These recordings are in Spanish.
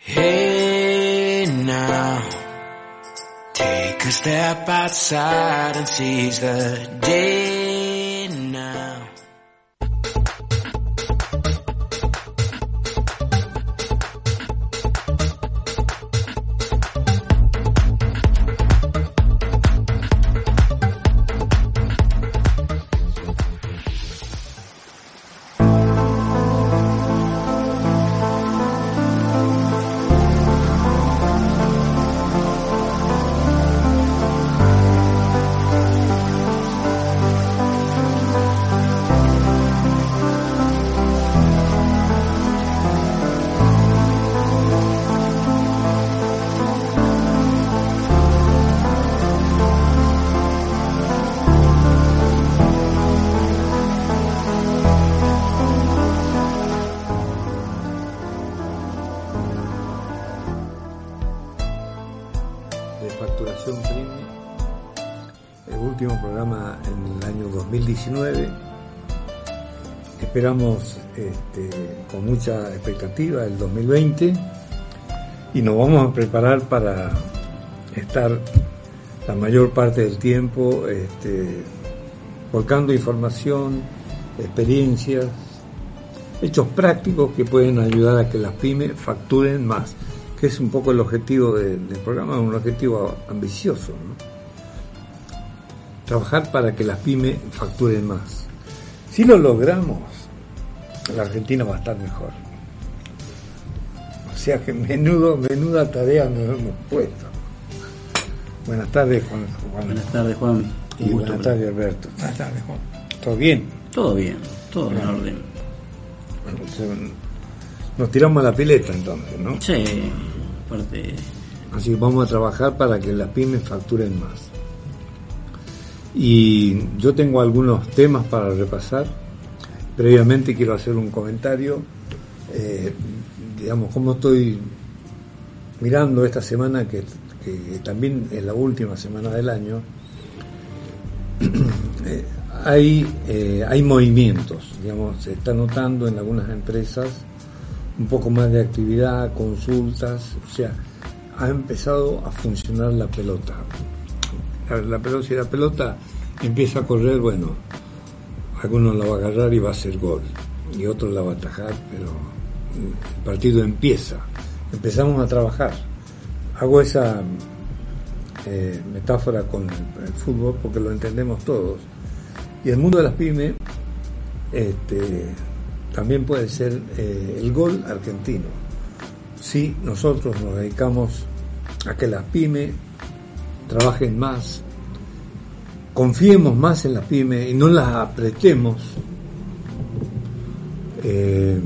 Hey now, take a step outside and seize the day Esperamos este, con mucha expectativa el 2020 y nos vamos a preparar para estar la mayor parte del tiempo este, volcando información, experiencias, hechos prácticos que pueden ayudar a que las pymes facturen más, que es un poco el objetivo de- del programa, un objetivo ambicioso. Trabajar para que las pymes facturen más. Si lo logramos, la Argentina va a estar mejor. O sea que menudo, menuda tarea nos hemos puesto. Buenas tardes, Juan. Juan. Buenas tardes, Juan. Y gusto. buenas tardes, Alberto. Buenas tardes, Juan. ¿Todo bien? Todo bien, todo en orden. Nos tiramos a la pileta entonces, ¿no? Sí, aparte, Así que vamos a trabajar para que las pymes facturen más. Y yo tengo algunos temas para repasar. Previamente quiero hacer un comentario. eh, digamos, cómo estoy mirando esta semana, que, también es la última semana del año. Eh, hay, eh, hay movimientos, digamos, se está notando en algunas empresas un poco más de actividad, consultas, o sea, ha empezado a funcionar la pelota. La pelota, si la pelota empieza a correr, bueno, alguno la va a agarrar y va a hacer gol, y otro la va a atajar, pero el partido empieza, empezamos a trabajar. Hago esa eh, metáfora con el, el fútbol porque lo entendemos todos. Y el mundo de las pymes este, también puede ser eh, el gol argentino. Si nosotros nos dedicamos a que las pymes trabajen más, confiemos más en las pymes y no las apretemos, eh,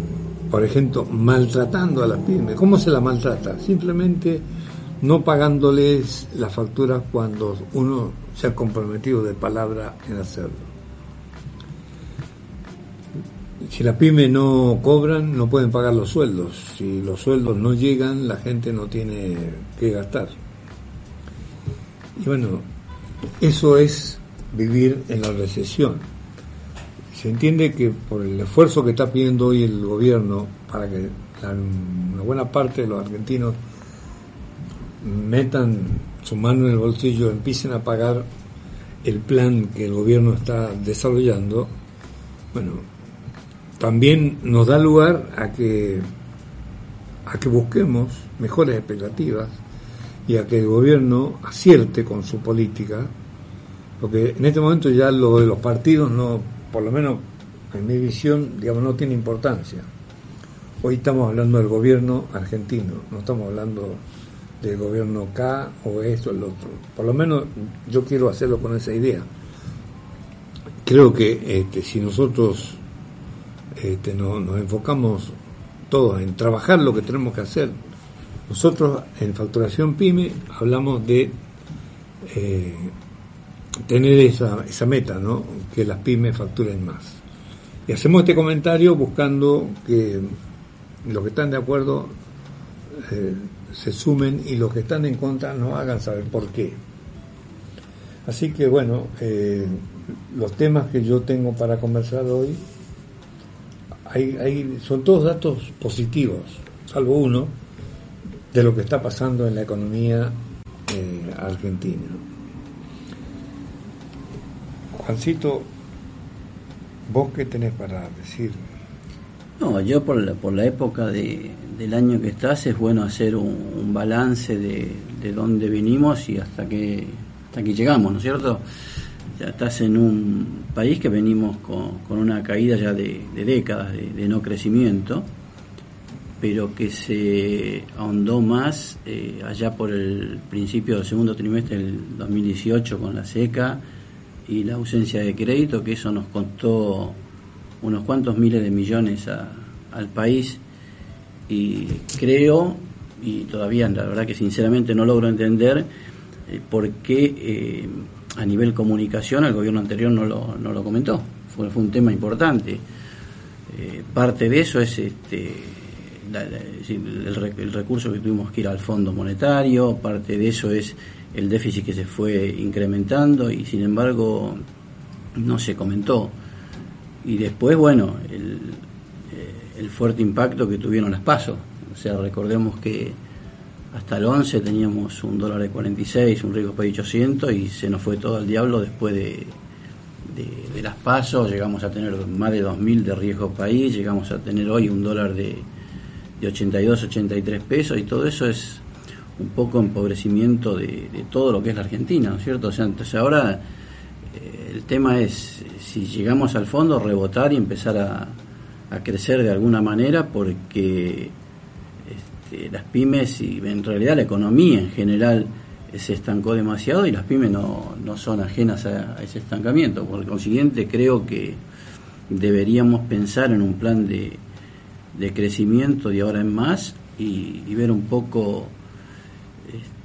por ejemplo, maltratando a las pymes. ¿Cómo se las maltrata? Simplemente no pagándoles las facturas cuando uno se ha comprometido de palabra en hacerlo. Si las pymes no cobran, no pueden pagar los sueldos. Si los sueldos no llegan, la gente no tiene que gastar. Y bueno, eso es vivir en la recesión. Se entiende que por el esfuerzo que está pidiendo hoy el gobierno para que la- una buena parte de los argentinos metan su mano en el bolsillo, empiecen a pagar el plan que el gobierno está desarrollando, bueno, también nos da lugar a que a que busquemos mejores expectativas y a que el gobierno acierte con su política, porque en este momento ya lo de los partidos no, por lo menos en mi visión, digamos, no tiene importancia. Hoy estamos hablando del gobierno argentino, no estamos hablando del gobierno K o esto o el otro. Por lo menos yo quiero hacerlo con esa idea. Creo que este, si nosotros este, no- nos enfocamos todos en trabajar lo que tenemos que hacer. Nosotros en Facturación PYME hablamos de eh, tener esa, esa meta, ¿no? que las pymes facturen más. Y hacemos este comentario buscando que los que están de acuerdo eh, se sumen y los que están en contra nos hagan saber por qué. Así que bueno, eh, los temas que yo tengo para conversar hoy hay, hay- son todos datos positivos, salvo uno, de lo que está pasando en la economía eh, argentina. Juancito, ¿vos qué tenés para decir? No, yo por la, por la época de, del año que estás es bueno hacer un, balance de, de dónde venimos y hasta que hasta aquí llegamos, ¿no es cierto? Ya estás en un país que venimos con, con una caída ya de, de décadas de, de no crecimiento, pero que se ahondó más eh, allá por el principio del segundo trimestre del 2018 con la seca y la ausencia de crédito, que eso nos costó unos cuantos miles de millones a- al país y creo, y todavía la verdad que sinceramente no logro entender eh, por qué eh, a nivel comunicación el gobierno anterior no lo, no lo comentó. Fue, fue un tema importante. Eh, parte de eso es este, la- la- el, el recurso que tuvimos que ir al Fondo Monetario, parte de eso es el déficit que se fue incrementando y sin embargo no se comentó. Y después, bueno, el, eh, el fuerte impacto que tuvieron las pasos. O sea, recordemos que hasta el 11 teníamos un dólar de 46, un riesgo país 800 y se nos fue todo al diablo después de, de, de las pasos. Llegamos a tener más de 2.000 de riesgo país, llegamos a tener hoy un dólar de, de 82, 83 pesos y todo eso es un poco empobrecimiento de, de todo lo que es la Argentina, ¿no es cierto? O sea, entonces ahora eh, el tema es eh, si llegamos al fondo rebotar y empezar a, crecer de alguna manera porque este, las pymes y en realidad la economía en general se estancó demasiado y las pymes no, no son ajenas a, ese estancamiento. Por consiguiente creo que deberíamos pensar en un plan de, de crecimiento de ahora en más y ver un poco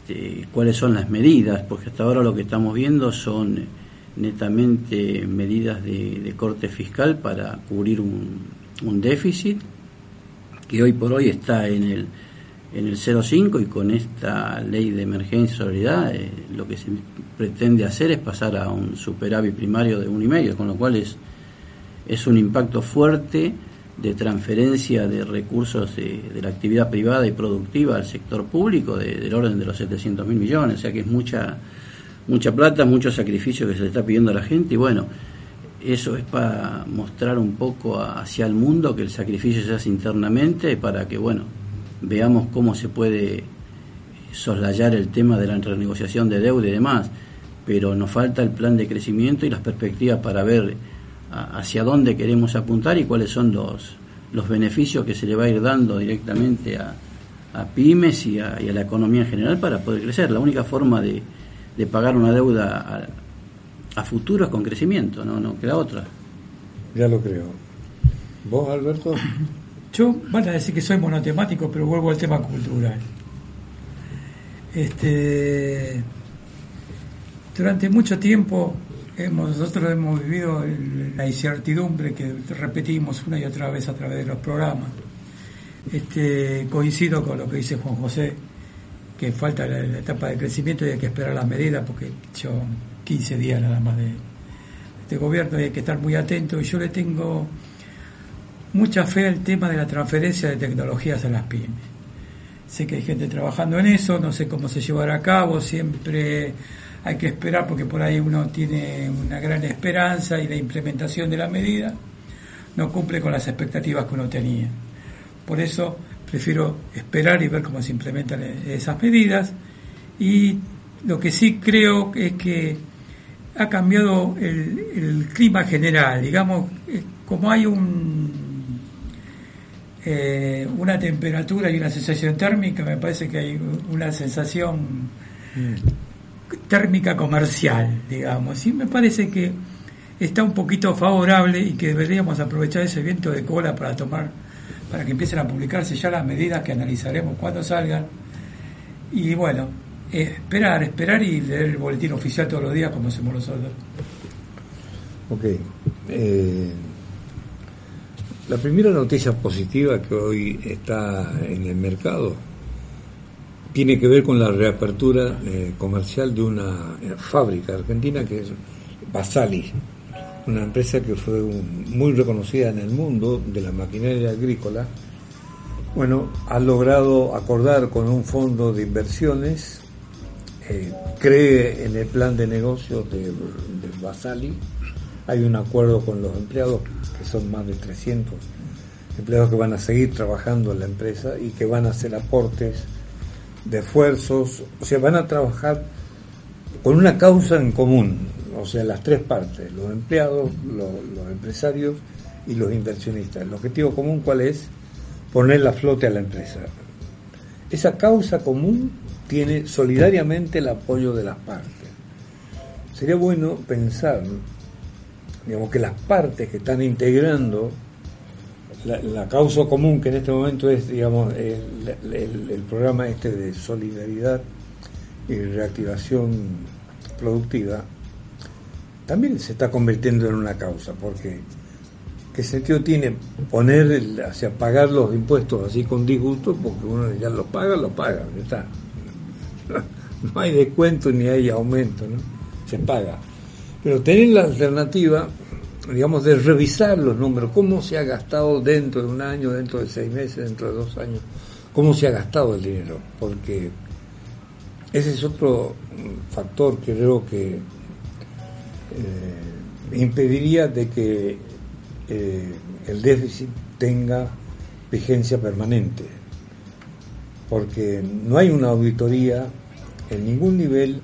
este, cuáles son las medidas, porque hasta ahora lo que estamos viendo son netamente medidas de, corte fiscal para cubrir un, un déficit que hoy por hoy está en el en el 0,5 y con esta ley de emergencia y solidaridad eh, lo que se pretende hacer es pasar a un superávit primario de 1,5, con lo cual es, es un impacto fuerte de transferencia de recursos de, la actividad privada y productiva al sector público de- del orden de los 700 mil millones, o sea que es mucha mucha plata, mucho sacrificio que se le está pidiendo a la gente y bueno, eso es para mostrar un poco hacia el mundo que el sacrificio se hace internamente para que bueno, veamos cómo se puede soslayar el tema de la renegociación de deuda y demás, pero nos falta el plan de crecimiento y las perspectivas para ver a- hacia dónde queremos apuntar y cuáles son los, los beneficios que se le va a ir dando directamente a, a pymes y a, y a la economía en general para poder crecer. La única forma de, de pagar una deuda a, a futuro es con crecimiento, no, no queda otra. Ya lo creo. ¿Vos, Alberto? Yo van a decir que soy monotemático, pero vuelvo al tema cultural. Este, durante mucho tiempo hemos, nosotros hemos vivido la incertidumbre que repetimos una y otra vez a través de los programas. Este, coincido con lo que dice Juan José, que falta la, la etapa de crecimiento y hay que esperar las medidas porque son 15 días nada más de este gobierno y hay que estar muy atento y yo le tengo mucha fe al tema de la transferencia de tecnologías a las pymes. Sé que hay gente trabajando en eso, no sé cómo se llevará a cabo, siempre hay que esperar porque por ahí uno tiene una gran esperanza y la implementación de la medida no cumple con las expectativas que uno tenía. Por eso prefiero esperar y ver cómo se implementan esas medidas. Y lo que sí creo es que ha cambiado el, el clima general, digamos, eh, como hay un eh, una temperatura y una sensación térmica, me parece que hay una sensación térmica comercial, digamos, y me parece que está un poquito favorable y que deberíamos aprovechar ese viento de cola para tomar, para que empiecen a publicarse ya las medidas que analizaremos cuando salgan. Y bueno, esperar, esperar y leer el boletín oficial todos los días como hacemos nosotros. Ok. Eh, la primera noticia positiva que hoy está en el mercado tiene que ver con la reapertura eh, comercial de una eh, fábrica argentina que es Basali, una empresa que fue muy reconocida en el mundo de la maquinaria agrícola. Bueno, ha logrado acordar con un fondo de inversiones, eh, cree en el plan de negocios de, de Basali, hay un acuerdo con los empleados, que son más de 300 empleados que van a seguir trabajando en la empresa y que van a hacer aportes de esfuerzos, o sea, van a trabajar con una causa en común, o sea, las tres partes, los empleados, los, empresarios y los inversionistas. El objetivo común, ¿cuál es? Poner la flote a la empresa. Esa causa común tiene solidariamente el apoyo de las partes. Sería bueno pensar, digamos, que las partes que están integrando la, causa común que en este momento es, digamos, el, programa este de solidaridad y reactivación productiva, también se está convirtiendo en una causa, porque ¿qué sentido tiene poner, hacia pagar los impuestos así con disgusto? Porque uno ya los paga, los paga, está. No hay descuento ni hay aumento, ¿no? Se paga. Pero tener la alternativa digamos, de revisar los números, cómo se ha gastado dentro de un año, dentro de seis meses, dentro de dos años, cómo se ha gastado el dinero, porque ese es otro factor que creo que eh, impediría de que eh, el déficit tenga vigencia permanente, porque no hay una auditoría en ningún nivel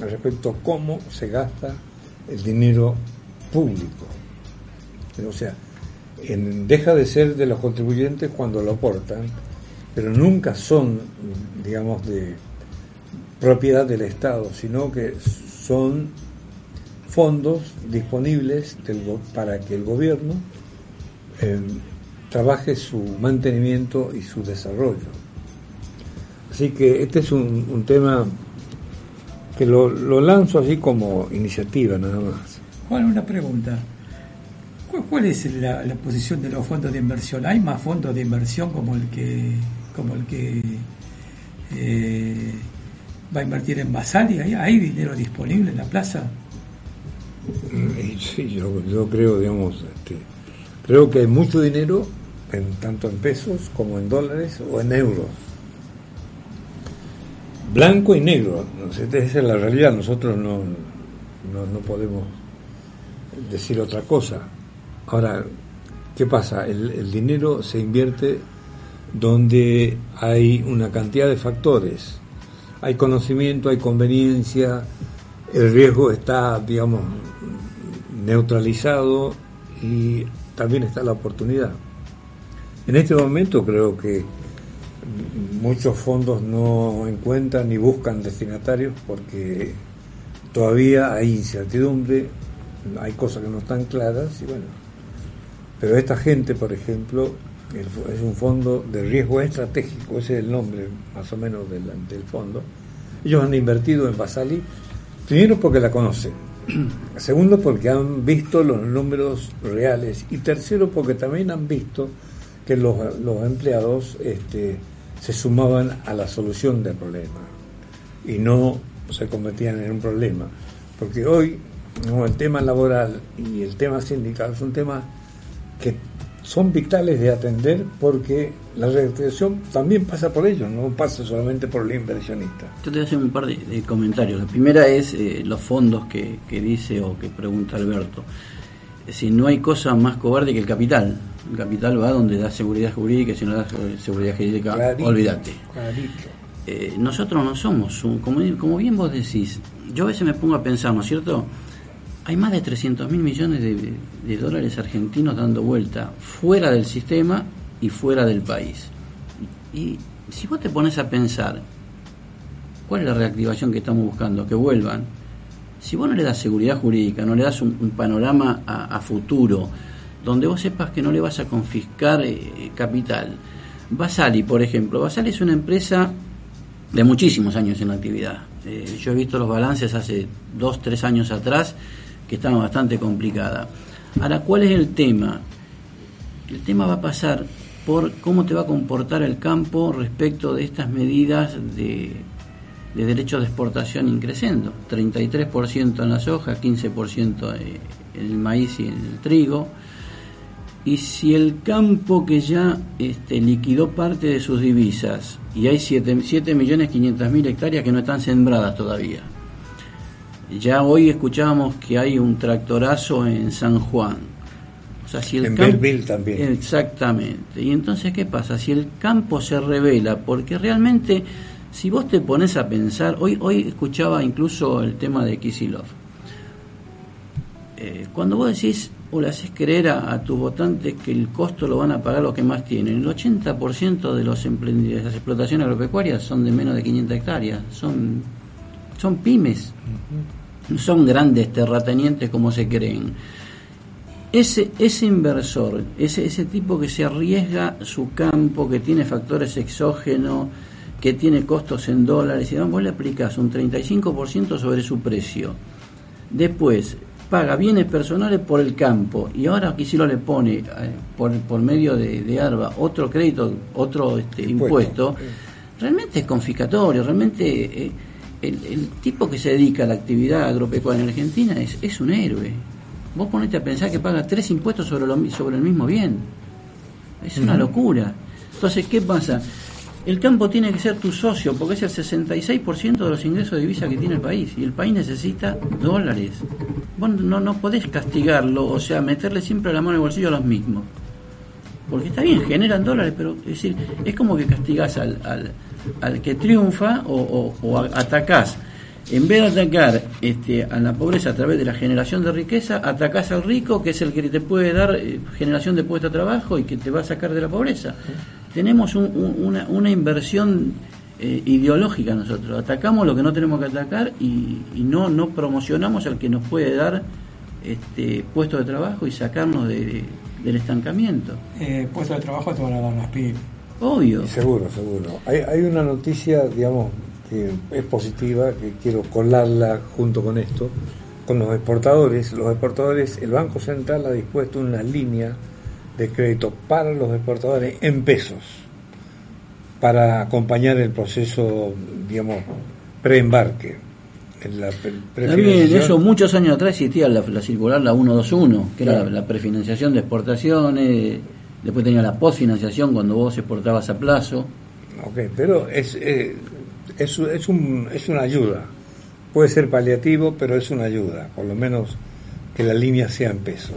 respecto a cómo se gasta el dinero público. O sea, deja de ser de los contribuyentes cuando lo aportan, pero nunca son, digamos, de propiedad del Estado, sino que son fondos disponibles para que el gobierno eh, trabaje su mantenimiento y su desarrollo. Así que este es un, tema que lo, lo lanzo así como iniciativa nada más. Juan, una pregunta. ¿Cuál es la, posición de los fondos de inversión? ¿Hay más fondos de inversión como el que como el que eh, va a invertir en Basali? ¿Hay, dinero disponible en la plaza? Mm, sí, yo, creo, digamos, este, creo que hay mucho dinero, en, tanto en pesos como en dólares o en euros. Blanco y negro, esa es la realidad, nosotros no, no podemos decir otra cosa. Ahora, ¿qué pasa? El, dinero se invierte donde hay una cantidad de factores. Hay conocimiento, hay conveniencia, el riesgo está, digamos, neutralizado y también está la oportunidad. En este momento creo que muchos fondos no encuentran ni buscan destinatarios porque todavía hay incertidumbre, hay cosas que no están claras y bueno, pero esta gente, por ejemplo, es un fondo de riesgo estratégico, ese es el nombre más o menos del, del fondo. Ellos han invertido en Basali, primero porque la conocen, segundo porque han visto los números reales y tercero porque también han visto que los, empleados este, se sumaban a la solución del problema y no se convertían en un problema. Porque hoy el tema laboral y el tema sindical son temas que son vitales de atender porque la reactivación también pasa por ellos, no pasa solamente por el inversionista. Yo te voy a hacer un par de, comentarios. La primera es eh, los fondos que, dice o que pregunta Alberto. Si no hay cosa más cobarde que el capital. El capital va donde da seguridad jurídica, si no da seguridad jurídica, olvídate. Eh, nosotros no somos, como, como bien vos decís, yo a veces me pongo a pensar, ¿no es cierto? Hay más de 300 mil millones de, dólares argentinos dando vuelta fuera del sistema y fuera del país. Y si vos te pones a pensar, ¿cuál es la reactivación que estamos buscando? Que vuelvan si vos no le das seguridad jurídica, no le das un, panorama a, futuro, donde vos sepas que no le vas a confiscar eh, capital. Basali, por ejemplo, Basali es una empresa de muchísimos años en actividad. Eh, yo he visto los balances hace dos, tres años atrás que estaban bastante complicada. Ahora, ¿cuál es el tema? El tema va a pasar por cómo te va a comportar el campo respecto de estas medidas de, de derechos de exportación increciendo. 33% en la soja, 15% en el maíz y en el trigo. Y si el campo que ya este, liquidó parte de sus divisas, y hay 7.500.000 hectáreas que no están sembradas todavía, ya hoy escuchábamos que hay un tractorazo en San Juan. O sea, si el en también. Exactamente. Y entonces, ¿qué pasa? Si el campo se revela, porque realmente, si vos te pones a pensar, hoy, hoy escuchaba incluso el tema de Kisilov. Eh, cuando vos decís o le haces creer a, tus votantes que el costo lo van a pagar los que más tienen, el 80% de, los de las explotaciones agropecuarias son de menos de 500 hectáreas, son, son pymes no son grandes terratenientes como se creen. Ese, ese inversor, ese, ese tipo que se arriesga su campo, que tiene factores exógenos, que tiene costos en dólares, y vos le aplicás un 35% sobre su precio. Después, paga bienes personales por el campo y ahora aquí si lo le pone eh, por, por medio de, de, ARBA otro crédito, otro este, impuesto, realmente es confiscatorio, realmente eh, el, tipo que se dedica a la actividad agropecuaria en Argentina es, es un héroe. Vos ponete a pensar que paga tres impuestos sobre, lo, sobre el mismo bien. Es una locura. Entonces, ¿qué pasa? El campo tiene que ser tu socio porque es el 66% de los ingresos de divisa que tiene el país y el país necesita dólares. Vos no, no podés castigarlo, o sea, meterle siempre la mano en el bolsillo a los mismos. Porque está bien, generan dólares, pero es decir, es como que castigás al, al que triunfa o, o, atacás. En vez de atacar este, a la pobreza a través de la generación de riqueza, atacás al rico, que es el que te puede dar eh, generación de puesto de trabajo y que te va a sacar de la pobreza. Tenemos una, una, inversión eh, ideológica nosotros. Atacamos lo que no tenemos que atacar y, no, no promocionamos al que nos puede dar este, puesto de trabajo y sacarnos de, del estancamiento. Eh, puesto de trabajo te van a dar las pymes Obvio. seguro, seguro. Hay, hay una noticia, digamos, que es positiva, que quiero colarla junto con esto, con los exportadores. Los exportadores, el Banco Central ha dispuesto una línea de crédito para los exportadores en pesos, para acompañar el proceso, digamos, preembarque. La eso muchos años atrás existía la, circular, la 121, que era la prefinanciación de exportaciones Después tenía la posfinanciación cuando vos exportabas a plazo. Ok, pero es, eh, es, es, un, es una ayuda. Puede ser paliativo, pero es una ayuda. Por lo menos que la línea sea en peso.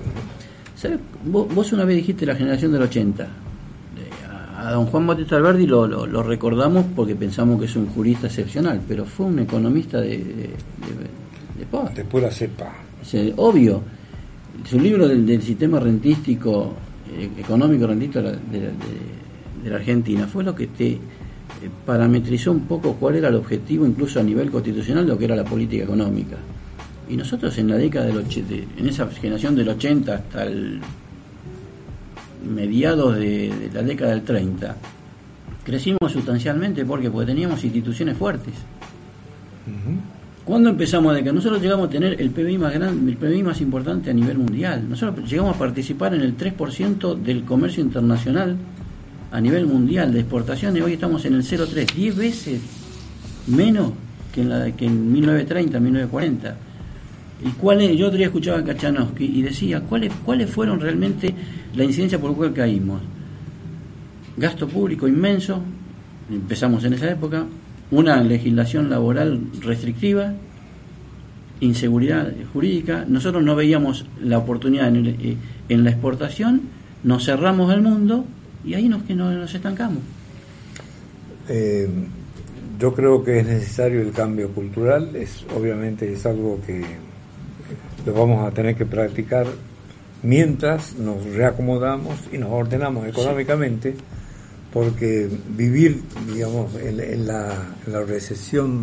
¿Sabes? Vos, una vez dijiste la generación del 80. A don Juan Bautista Alberdi lo, lo, recordamos porque pensamos que es un jurista excepcional, pero fue un economista de, de, de, de pura cepa. obvio. Su libro del, del sistema rentístico eh, económico rentista de, de, la Argentina fue lo que te eh, parametrizó un poco cuál era el objetivo, incluso a nivel constitucional, lo que era la política económica. Y nosotros en la década del en esa generación del 80 hasta el mediados de, la década del 30, crecimos sustancialmente porque porque teníamos instituciones fuertes. ¿Cuándo empezamos a que nosotros llegamos a tener el PBI más grande, el PBI más importante a nivel mundial? Nosotros llegamos a participar en el 3% del comercio internacional a nivel mundial de exportaciones, hoy estamos en el 0,3, 10 veces menos que en, la, que en 1930, 1940. ¿Y cuáles? Yo otro día escuchaba a Kachanowski y decía, ¿cuáles, ¿cuáles fueron realmente la incidencia por la cual caímos? Gasto público inmenso, empezamos en esa época, una legislación laboral restrictiva, inseguridad jurídica, nosotros no veíamos la oportunidad en, eh, en la exportación, nos cerramos al mundo y ahí nos, que nos, estancamos. Eh, yo creo que es necesario el cambio cultural, es obviamente es algo que lo vamos a tener que practicar mientras nos reacomodamos y nos ordenamos económicamente porque vivir, digamos, en, la, recesión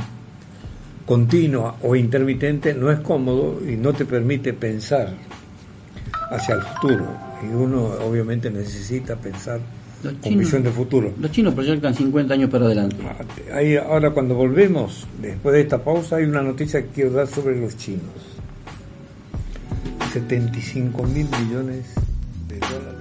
continua o intermitente no es cómodo y no te permite pensar hacia el futuro. Y uno obviamente necesita pensar Los con chinos- visión de futuro. Los chinos proyectan 50 años para adelante. Ahí, ahora cuando volvemos, después de esta pausa, hay una noticia que quiero dar sobre los chinos. 75 mil millones de dólares.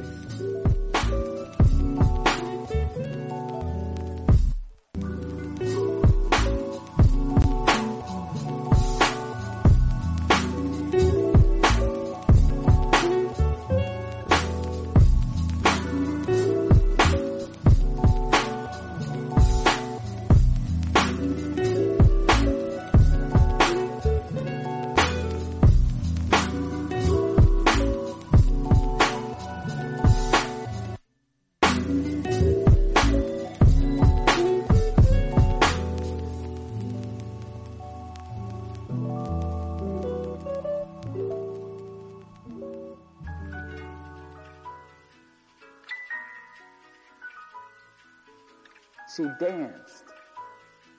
She danced,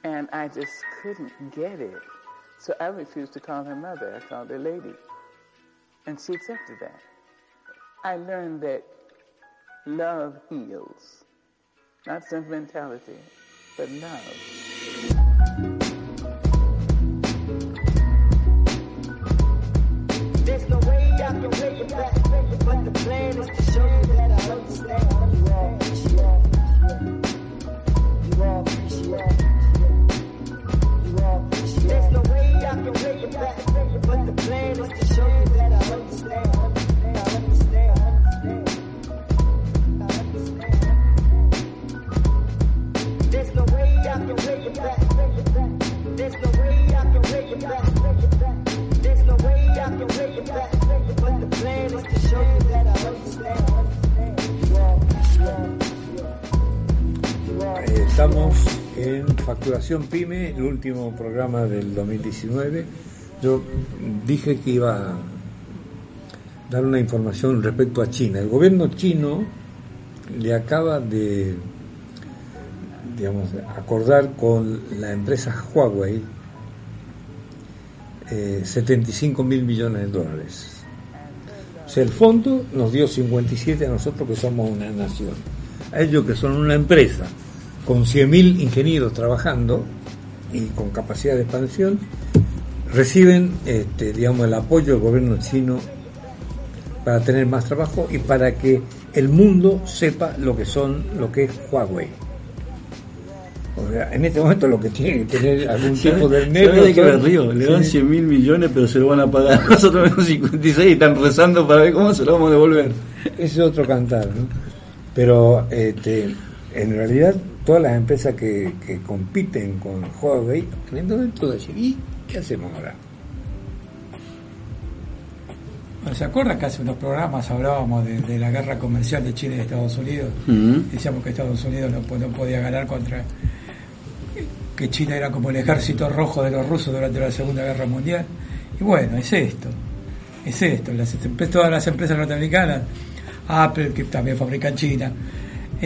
and I just couldn't get it. So I refused to call her mother. I called her lady. And she accepted that. I learned that love heals, not sentimentality, but love. There's no way I can back, but the plan is to show you that I understand. But the plan is to show you that I understand. I understand. Estamos en Facturación Pyme, el último programa del 2019. Yo dije que iba a dar una información respecto a China. El gobierno chino le acaba de, digamos, acordar con la empresa Huawei eh, 75 mil millones de dólares. O sea, el fondo nos dio 57 a nosotros que somos una nación. A ellos que son una empresa con 100.000 ingenieros trabajando y con capacidad de expansión, reciben, este, digamos, el apoyo del gobierno chino para tener más trabajo y para que el mundo sepa lo que son, lo que es Huawei. O sea, en este momento lo que tiene que tener algún tipo de ¿Sabe nervio de qué me río? Le dan Sí. 100 mil millones, pero se lo van a pagar. Nosotros tenemos 56 y están rezando para ver cómo se lo vamos a devolver. Ese es otro cantar, ¿no? Pero este, en realidad todas las empresas que, que compiten con Huawei, en este momento decir, ¿y qué hacemos ahora? ¿Se acuerdan que hace unos programas hablábamos de, de la guerra comercial de Chile y Estados Unidos? Mm. Decíamos que Estados Unidos no, no podía ganar contra. que China era como el ejército rojo de los rusos durante la Segunda Guerra Mundial. Y bueno, es esto. Es esto. Las, todas las empresas norteamericanas, Apple, que también fabrica en China,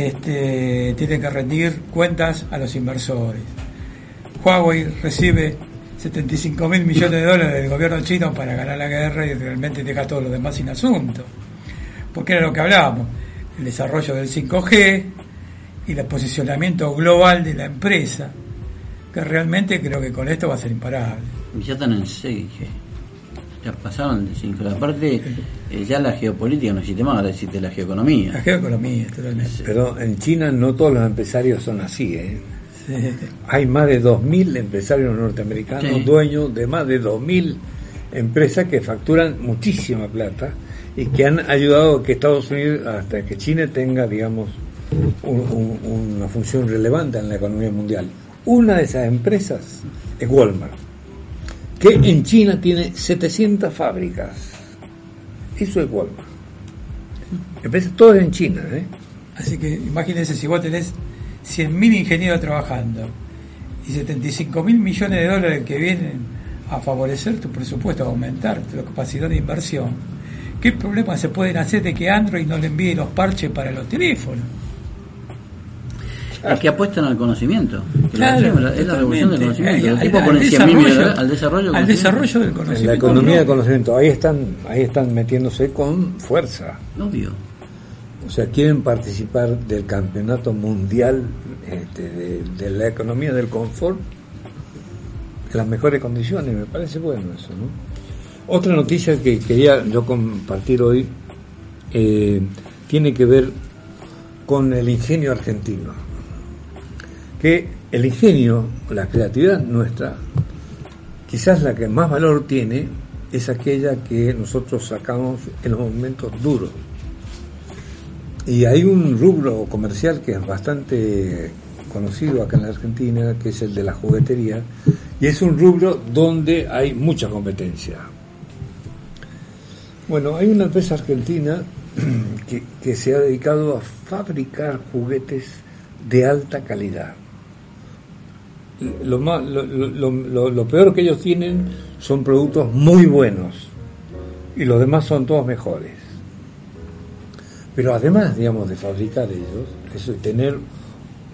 este, tienen que rendir cuentas a los inversores. Huawei recibe 75 mil millones de dólares del gobierno chino para ganar la guerra y realmente deja todo lo demás sin asunto. Porque era lo que hablábamos, el desarrollo del 5G y el posicionamiento global de la empresa, que realmente creo que con esto va a ser imparable. Ya están en 6G. Ya pasaron de 5G. Aparte, eh, ya la geopolítica no existe más, ahora existe la La geoeconomía. geoeconomía, totalmente. Pero en China no todos los empresarios son así, ¿eh? Sí. Hay más de 2.000 empresarios norteamericanos, Sí. dueños de más de 2.000 empresas que facturan muchísima plata y que han ayudado a que Estados Unidos, hasta que China tenga, digamos, un- un- una función relevante en la economía mundial. Una de esas empresas es Walmart, que en China tiene 700 fábricas. Eso es Walmart. Empresas todas en China, ¿eh? Así que imagínense si vos tenés 100.000 ingenieros trabajando y 75 mil millones de dólares que vienen a favorecer tu presupuesto, a aumentar tu capacidad de inversión, ¿qué problemas se pueden hacer de que Android no le envíe los parches para los teléfonos? Es que apuestan al conocimiento. es la revolución del conocimiento. Eh, El al- tipo al pone 100 mil desarrollo- al desarrollo. del al conocimiento. desarrollo del En conocimiento. la economía ¿no? del conocimiento, ahí están, ahí están metiéndose con fuerza. Obvio. O sea, quieren participar del campeonato mundial este, de, de la economía del confort en las mejores condiciones. Me parece bueno eso, ¿no? Otra noticia que quería yo compartir hoy eh, tiene que ver con el ingenio argentino. Que el ingenio, la creatividad nuestra, quizás la que más valor tiene es aquella que nosotros sacamos en los momentos duros. Y hay un rubro comercial que es bastante conocido acá en la Argentina, que es el de la juguetería, y es un rubro donde hay mucha competencia. Bueno, hay una empresa argentina que, que se ha dedicado a fabricar juguetes de alta calidad. Lo, lo, lo- lo- peor que ellos tienen son productos muy buenos y los demás son todos mejores. Pero además, digamos, de fabricar ellos, eso de tener,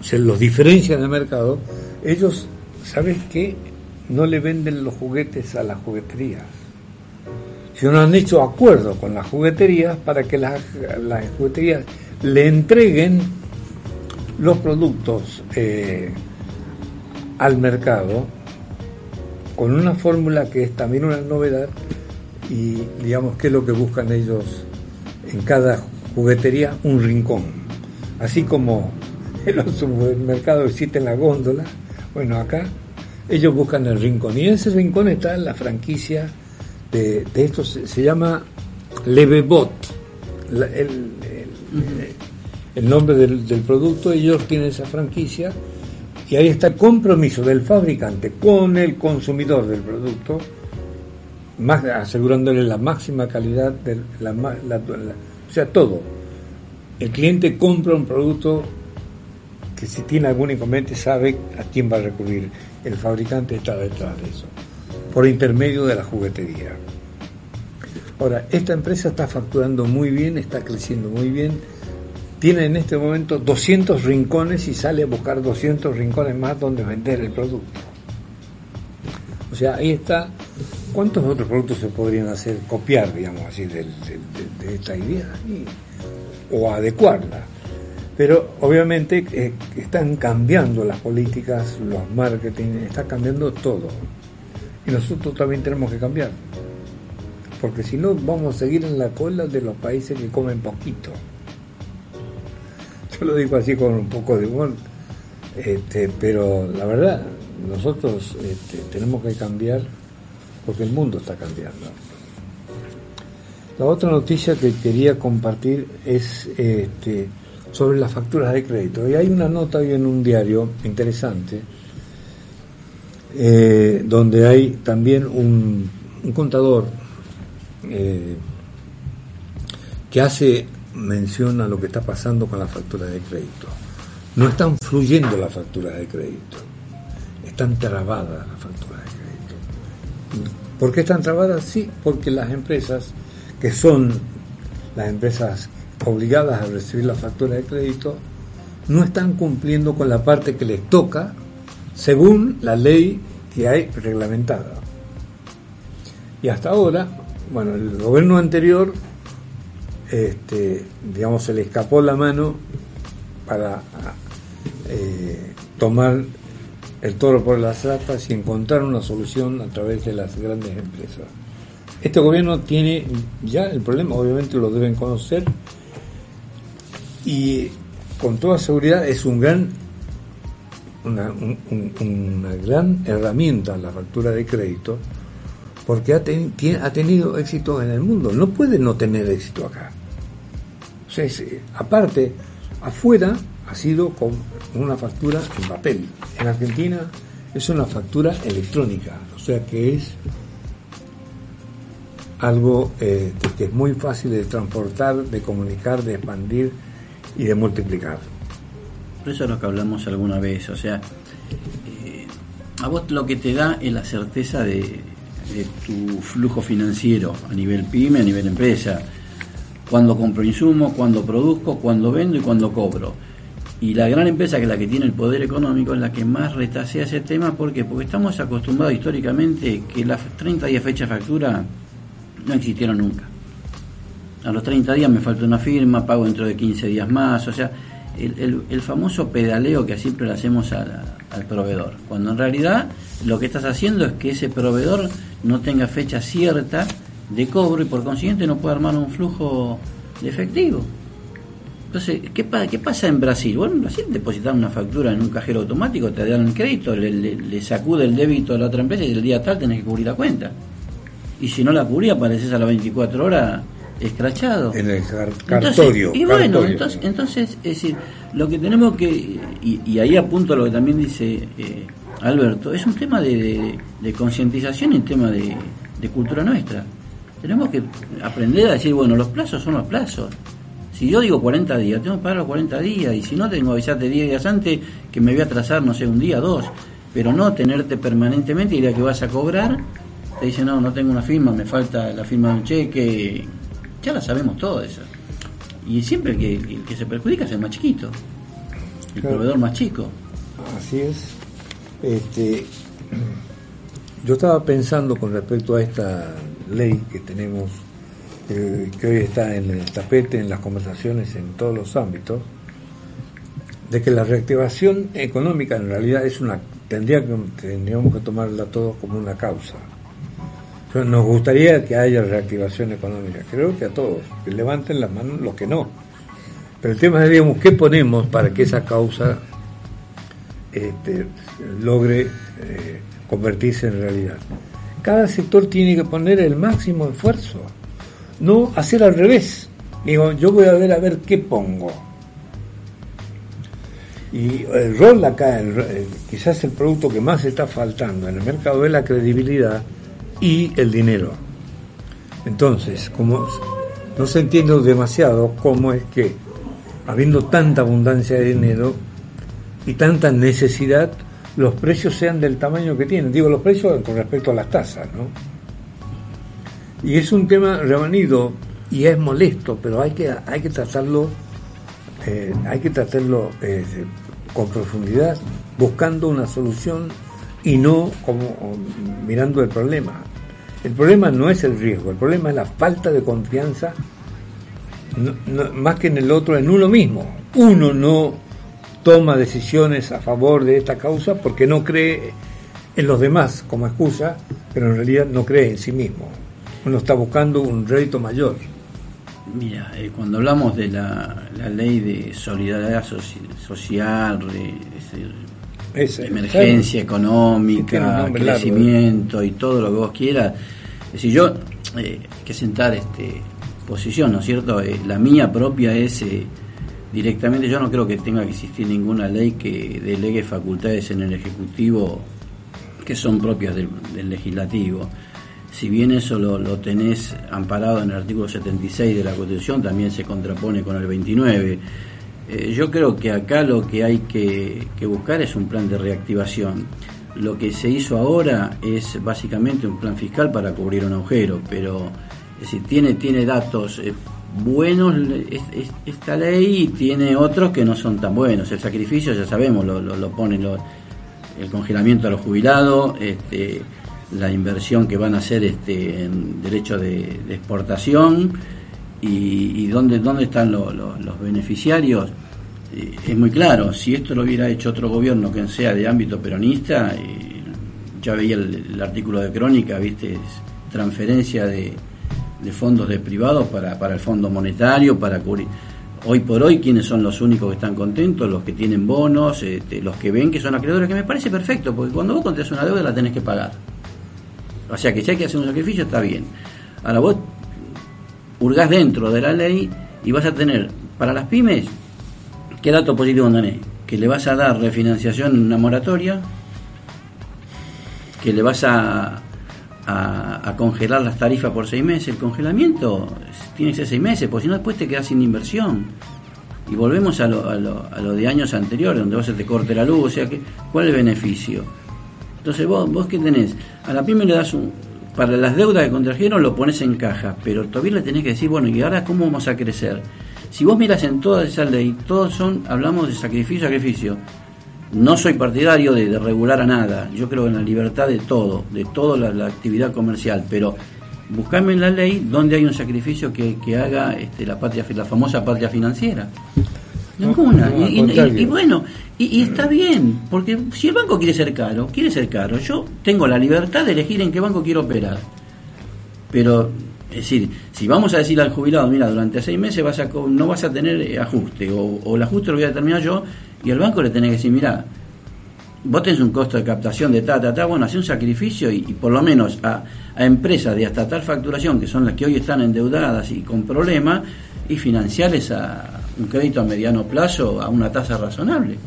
se los diferencian del mercado, ellos, ¿sabes qué? No le venden los juguetes a las jugueterías. Sino han hecho acuerdos con las jugueterías para que las, las jugueterías le entreguen los productos eh, al mercado con una fórmula que es también una novedad y digamos que es lo que buscan ellos en cada juguetería un rincón. Así como en los supermercados existen las góndolas bueno acá ellos buscan el rincón. Y en ese rincón está la franquicia de, de esto se, se llama Levebot. La- el, el- el nombre del, del producto ellos tienen esa franquicia y ahí está el compromiso del fabricante con el consumidor del producto, más, asegurándole la máxima calidad, de o sea, todo. El cliente compra un producto que si tiene algún inconveniente sabe a quién va a recurrir. El fabricante está detrás de eso, por intermedio de la juguetería. Ahora, esta empresa está facturando muy bien, está creciendo muy bien, tiene en este momento 200 rincones y sale a buscar 200 rincones más donde vender el producto. O sea, ahí está. ¿Cuántos otros productos se podrían hacer, copiar, digamos así, de, de esta idea? O adecuarla. Pero obviamente eh, están cambiando las políticas, los marketing, está cambiando todo. Y nosotros también tenemos que cambiar. Porque si no, vamos a seguir en la cola de los países que comen poquito. Yo lo digo así con un poco de humor, este, pero la verdad, nosotros este, tenemos que cambiar porque el mundo está cambiando. La otra noticia que quería compartir es este, sobre las facturas de crédito. Y hay una nota hoy en un diario interesante, eh, donde hay también un, contador eh, que hace mención a lo que está pasando con la factura de crédito. No están fluyendo las facturas de crédito, están trabadas las facturas de crédito. ¿Por qué están trabadas? Sí, porque las empresas, que son las empresas obligadas a recibir la factura de crédito, no están cumpliendo con la parte que les toca según la ley que hay reglamentada. Y hasta ahora, bueno, el gobierno anterior, este, digamos, se le escapó la mano para eh, tomar el toro por las astas y encontrar una solución a través de las grandes empresas. Este gobierno tiene ya el problema, obviamente lo deben conocer, y con toda seguridad es un gran una, un- un- una gran herramienta la factura de crédito porque ha, tenido éxito en el mundo. No puede no tener éxito acá. O sea, eh, aparte, afuera ha sido con una factura en papel. En Argentina es una factura electrónica, o sea que es algo eh, que- es muy fácil de transportar, de comunicar, de expandir y de multiplicar. Eso es lo que hablamos alguna vez, o sea, eh, a vos lo que te da es la certeza de, de tu flujo financiero a nivel pyme, a nivel empresa, cuando compro insumos, cuando produzco, cuando vendo y cuando cobro. Y la gran empresa, que es la que tiene el poder económico, es la que más retasea ese tema. ¿Por qué? Porque estamos acostumbrados históricamente que las 30 días fecha factura no existieron nunca. A los 30 días me falta una firma, pago dentro de 15 días más. O sea, el, famoso pedaleo que siempre le hacemos al proveedor. Cuando en realidad lo que estás haciendo es que ese proveedor no tenga fecha cierta de cobro y por consiguiente no puede armar un flujo de efectivo. Entonces, ¿qué, qué pasa en Brasil? Bueno, en Brasil depositan una factura en un cajero automático, te dan el crédito, le, le- le sacude el débito a la otra empresa y el día tal tenés que cubrir la cuenta. Y si no la cubría, apareces a las 24 horas escrachado. En el car- Entonces, cartorio. y bueno, cartorio. entonces, entonces, es decir, lo que tenemos que, y, y ahí apunto a lo que también dice eh, Alberto, es un tema de, de- de concientización y un tema de, de cultura nuestra. Tenemos que aprender a decir, bueno, los plazos son los plazos. Si yo digo 40 días, tengo que pagar los 40 días, y si no, tengo que avisarte 10 días antes que me voy a atrasar, no sé, un día, dos. Pero no tenerte permanentemente y la que vas a cobrar, te dice, no, no tengo una firma, me falta la firma de un cheque. Ya la sabemos todo eso. Y siempre el que, el que se perjudica es el más chiquito, el Claro. proveedor más chico. Así es. Este, yo estaba pensando con respecto a esta ley que tenemos, eh, que hoy está en el tapete, en las conversaciones en todos los ámbitos, de que la reactivación económica en realidad es una tendría que tendríamos que tomarla todos como una causa. Nos gustaría que haya reactivación económica, creo que a todos, que levanten las manos los que no. Pero el tema es, digamos, ¿qué ponemos para que esa causa este, logre eh, convertirse en realidad. Cada sector tiene que poner el máximo esfuerzo, no hacer al revés. Digo, yo voy a ver a ver qué pongo. Y el rol acá, el- el- quizás el producto que más está faltando en el mercado es la credibilidad y el dinero. Entonces, como no se entiende demasiado cómo es que, habiendo tanta abundancia de dinero, y tanta necesidad, los precios sean del tamaño que tienen. Digo, los precios con respecto a las tasas, ¿no? Y es un tema revenido y es molesto, pero hay que, hay que tratarlo, eh, hay que tratarlo eh, con profundidad, buscando una solución y no como mirando el problema. El problema no es el riesgo, el problema es la falta de confianza, no- más que en el otro, en uno mismo. Uno no toma decisiones a favor de esta causa porque no cree en los demás como excusa, pero en realidad no cree en sí mismo. Uno está buscando un rédito mayor. Mira, eh, cuando hablamos de la, ley de solidaridad soci- social, re- ese- Ese, emergencia económica, largo, crecimiento y todo lo que vos quieras. Es decir, yo, eh, que sentar este posición, ¿no es cierto? Eh, la mía propia es eh, directamente, yo no creo que tenga que existir ninguna ley que delegue facultades en el Ejecutivo que son propias del, del legislativo. Si bien eso lo, lo tenés amparado en el artículo 76 de la Constitución, también se contrapone con el 29. Eh, yo creo que acá lo que hay que, buscar es un plan de reactivación. Lo que se hizo ahora es básicamente un plan fiscal para cubrir un agujero, pero es decir, tiene, tiene datos eh, buenos es- es- esta ley y tiene otros que no son tan buenos. El sacrificio, ya sabemos, lo, lo, lo el congelamiento a los jubilados, este, la inversión que van a hacer este, en derecho de, de exportación y, y dónde, dónde están lo- lo- los beneficiarios. Eh, es muy claro, si esto lo hubiera hecho otro gobierno que sea de ámbito peronista, eh, ya veía el, artículo de crónica, viste, transferencia de, de fondos de privados para, para el fondo monetario, para cubrir. Hoy por hoy, ¿quiénes son los únicos que están contentos? Los que tienen bonos, este, los que ven que son acreedores, que me parece perfecto, porque cuando vos contraes una deuda la tenés que pagar. O sea que si hay que hacer un sacrificio está bien. Ahora vos hurgás dentro de la ley y vas a tener para las pymes, ¿qué dato positivo tenés? Que le vas a dar refinanciación en una moratoria, que le vas a, a, a congelar las tarifas por seis meses. El congelamiento tiene que ser seis meses, porque si no después te quedas sin inversión. Y volvemos a lo, a lo, a lo de años anteriores, donde vos se te corte la luz, o sea, que, ¿cuál es el beneficio? Entonces vos, vos qué tenés, a la pyme le das un, para las deudas que contrajeron lo pones en caja, pero todavía le tenés que decir, bueno, ¿y ahora cómo vamos a crecer? si vos miras en toda esa ley, todos son, hablamos de sacrificio, sacrificio. No soy partidario de, regular a nada, yo creo en la libertad de todo, de toda la, la actividad comercial, pero buscame en la ley donde hay un sacrificio que, que haga este, la patria, la famosa patria financiera. Ninguna. No, no, al y, y- bueno, y, y está bien, porque si el banco quiere ser caro, quiere ser caro. Yo tengo la libertad de elegir en qué banco quiero operar. Pero, es decir, si vamos a decirle al jubilado, mira, durante seis meses vas a, no vas a tener eh, ajuste, o, o el ajuste lo voy a determinar yo, y el banco le tenés que decir, mira, vos tenés un costo de captación de ta, ta, ta, bueno, hace un sacrificio y, y por lo menos a, a empresas de hasta tal facturación, que son las que hoy están endeudadas y con problemas, y financiarles a un crédito a mediano plazo a una tasa razonable.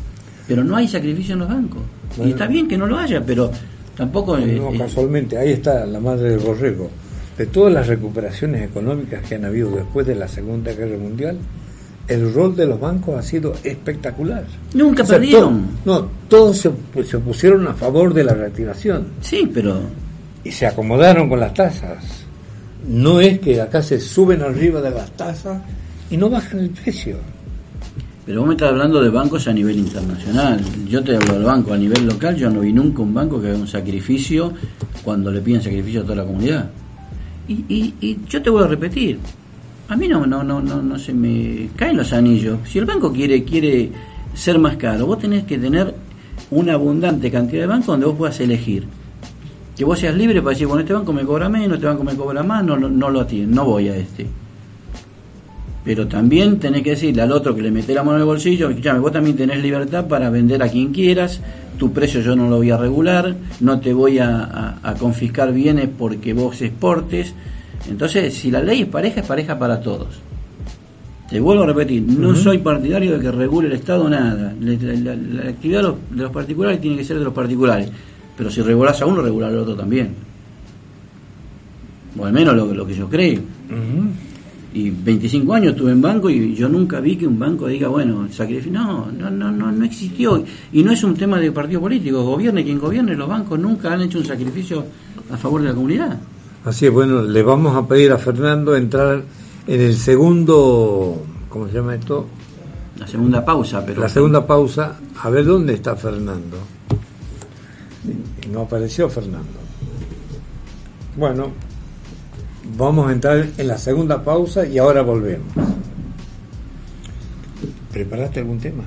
Pero no hay sacrificio en los bancos. Y está bien que no lo haya, pero tampoco... eh, No, eh, casualmente, ahí está la madre del borrego. De todas las recuperaciones económicas que han habido después de la Segunda Guerra Mundial, el rol de los bancos ha sido espectacular. Nunca O sea, perdieron. no, todos se, pues, se pusieron a favor de la reactivación Sí, pero y se acomodaron con las tasas. No es que acá se suben arriba de las tasas y no bajan el precio. Pero vos me estás hablando de bancos a nivel internacional. Yo te hablo del banco a nivel local. Yo no vi nunca un banco que haga un sacrificio cuando le piden sacrificio a toda la comunidad. Y, y, y yo te voy a repetir. A mí no, no, no, no, no se me caen los anillos. Si el banco quiere, quiere ser más caro, vos tenés que tener una abundante cantidad de bancos donde vos puedas elegir. Que vos seas libre para decir, bueno, este banco me cobra menos, este banco me cobra más, no, no, no lo atiendo, no voy a este. Pero también tenés que decirle al otro que le mete la mano en el bolsillo, escuchame, vos también tenés libertad para vender a quien quieras, tu precio yo no lo voy a regular, no te voy a, a- a confiscar bienes porque vos exportes. Entonces, si la ley es pareja, es pareja para todos. Te vuelvo a repetir, no soy partidario de que regule el Estado nada. La, la- la- la actividad de los, de los particulares tiene que ser de los particulares. Pero si regulás a uno, regular al otro también. O al menos lo, lo que yo creo. Y 25 años estuve en banco y yo nunca vi que un banco diga, bueno, sacrificio. No, no, no, no, no existió. Y no es un tema de partido político. Gobierne quien gobierne, los bancos nunca han hecho un sacrificio a favor de la comunidad. Así es, bueno, le vamos a pedir a Fernando entrar en el segundo, ¿cómo se llama esto? La segunda pausa, pero. La segunda pausa, a ver dónde está Fernando. No apareció Fernando. Bueno, vamos a entrar en la segunda pausa y ahora volvemos. ¿Preparaste algún tema?